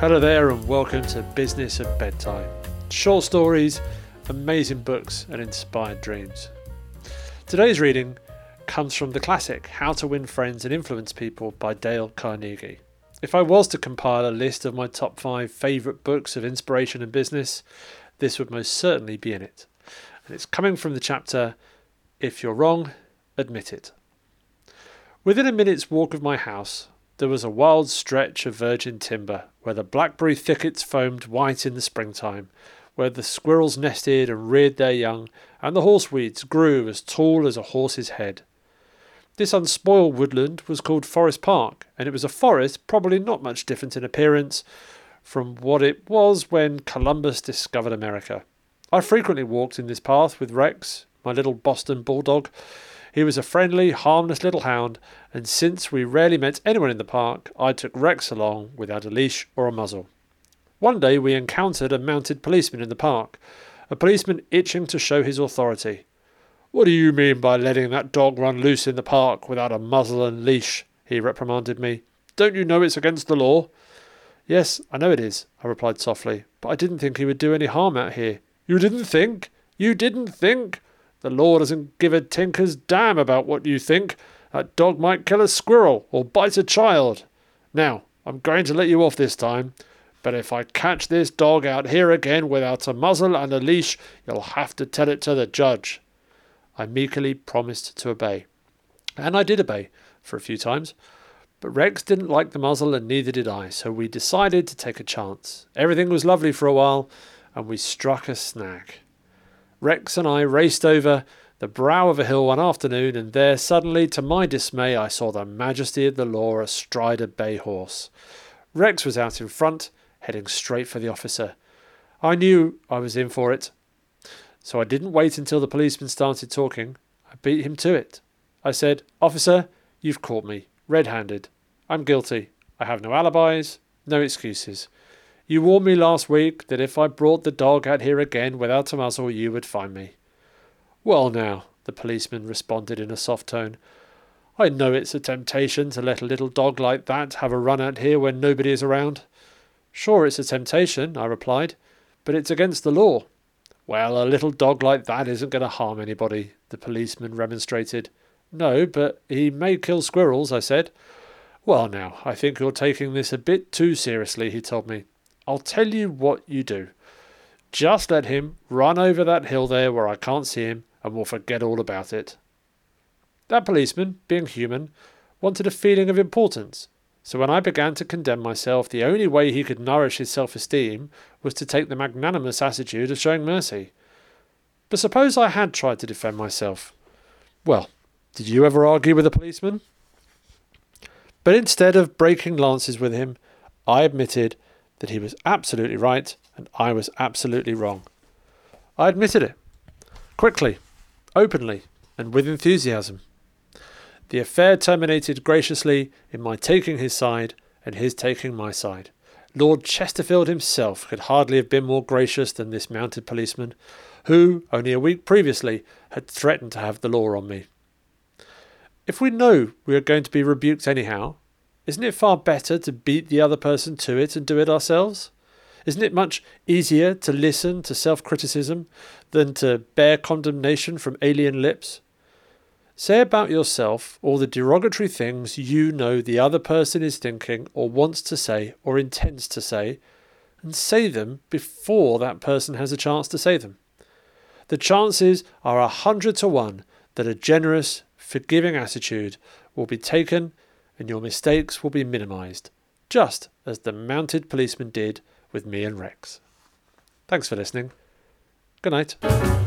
Hello there, and welcome to Business at Bedtime. Short stories, amazing books, and inspired dreams. Today's reading comes from the classic How to Win Friends and Influence People by Dale Carnegie. If I was to compile a list of my top five favourite books of inspiration and business, this would most certainly be in it. And it's coming from the chapter If You're Wrong, Admit It. Within a minute's walk of my house, there was a wild stretch of virgin timber where the blackberry thickets foamed white in the springtime, where the squirrels nested and reared their young, and the horseweeds grew as tall as a horse's head. This unspoiled woodland was called Forest Park, and it was a forest probably not much different in appearance from what it was when Columbus discovered America. I frequently walked in this path with Rex, my little Boston bulldog, he was a friendly, harmless little hound, and since we rarely met anyone in the park, I took Rex along without a leash or a muzzle. One day we encountered a mounted policeman in the park, a policeman itching to show his authority. What do you mean by letting that dog run loose in the park without a muzzle and leash? he reprimanded me. Don't you know it's against the law? Yes, I know it is, I replied softly, but I didn't think he would do any harm out here. You didn't think? You didn't think? The law doesn't give a tinker's damn about what you think. That dog might kill a squirrel or bite a child. Now, I'm going to let you off this time, but if I catch this dog out here again without a muzzle and a leash, you'll have to tell it to the judge. I meekly promised to obey. And I did obey for a few times. But Rex didn't like the muzzle and neither did I, so we decided to take a chance. Everything was lovely for a while, and we struck a snag. Rex and I raced over the brow of a hill one afternoon, and there suddenly, to my dismay, I saw the majesty of the law astride a bay horse. Rex was out in front, heading straight for the officer. I knew I was in for it, so I didn't wait until the policeman started talking. I beat him to it. I said, Officer, you've caught me, red handed. I'm guilty. I have no alibis, no excuses. You warned me last week that if I brought the dog out here again without a muzzle, you would find me. Well, now, the policeman responded in a soft tone. I know it's a temptation to let a little dog like that have a run out here when nobody is around. Sure, it's a temptation, I replied, but it's against the law. Well, a little dog like that isn't going to harm anybody, the policeman remonstrated. No, but he may kill squirrels, I said. Well, now, I think you're taking this a bit too seriously, he told me. I'll tell you what you do. Just let him run over that hill there where I can't see him, and we'll forget all about it. That policeman, being human, wanted a feeling of importance, so when I began to condemn myself, the only way he could nourish his self esteem was to take the magnanimous attitude of showing mercy. But suppose I had tried to defend myself. Well, did you ever argue with a policeman? But instead of breaking lances with him, I admitted that he was absolutely right and I was absolutely wrong. I admitted it. Quickly, openly, and with enthusiasm. The affair terminated graciously in my taking his side and his taking my side. Lord Chesterfield himself could hardly have been more gracious than this mounted policeman, who, only a week previously, had threatened to have the law on me. If we know we are going to be rebuked anyhow, isn't it far better to beat the other person to it and do it ourselves? Isn't it much easier to listen to self criticism than to bear condemnation from alien lips? Say about yourself all the derogatory things you know the other person is thinking or wants to say or intends to say, and say them before that person has a chance to say them. The chances are a hundred to one that a generous, forgiving attitude will be taken and your mistakes will be minimized, just as the mounted policeman did with me and Rex. Thanks for listening. Good night.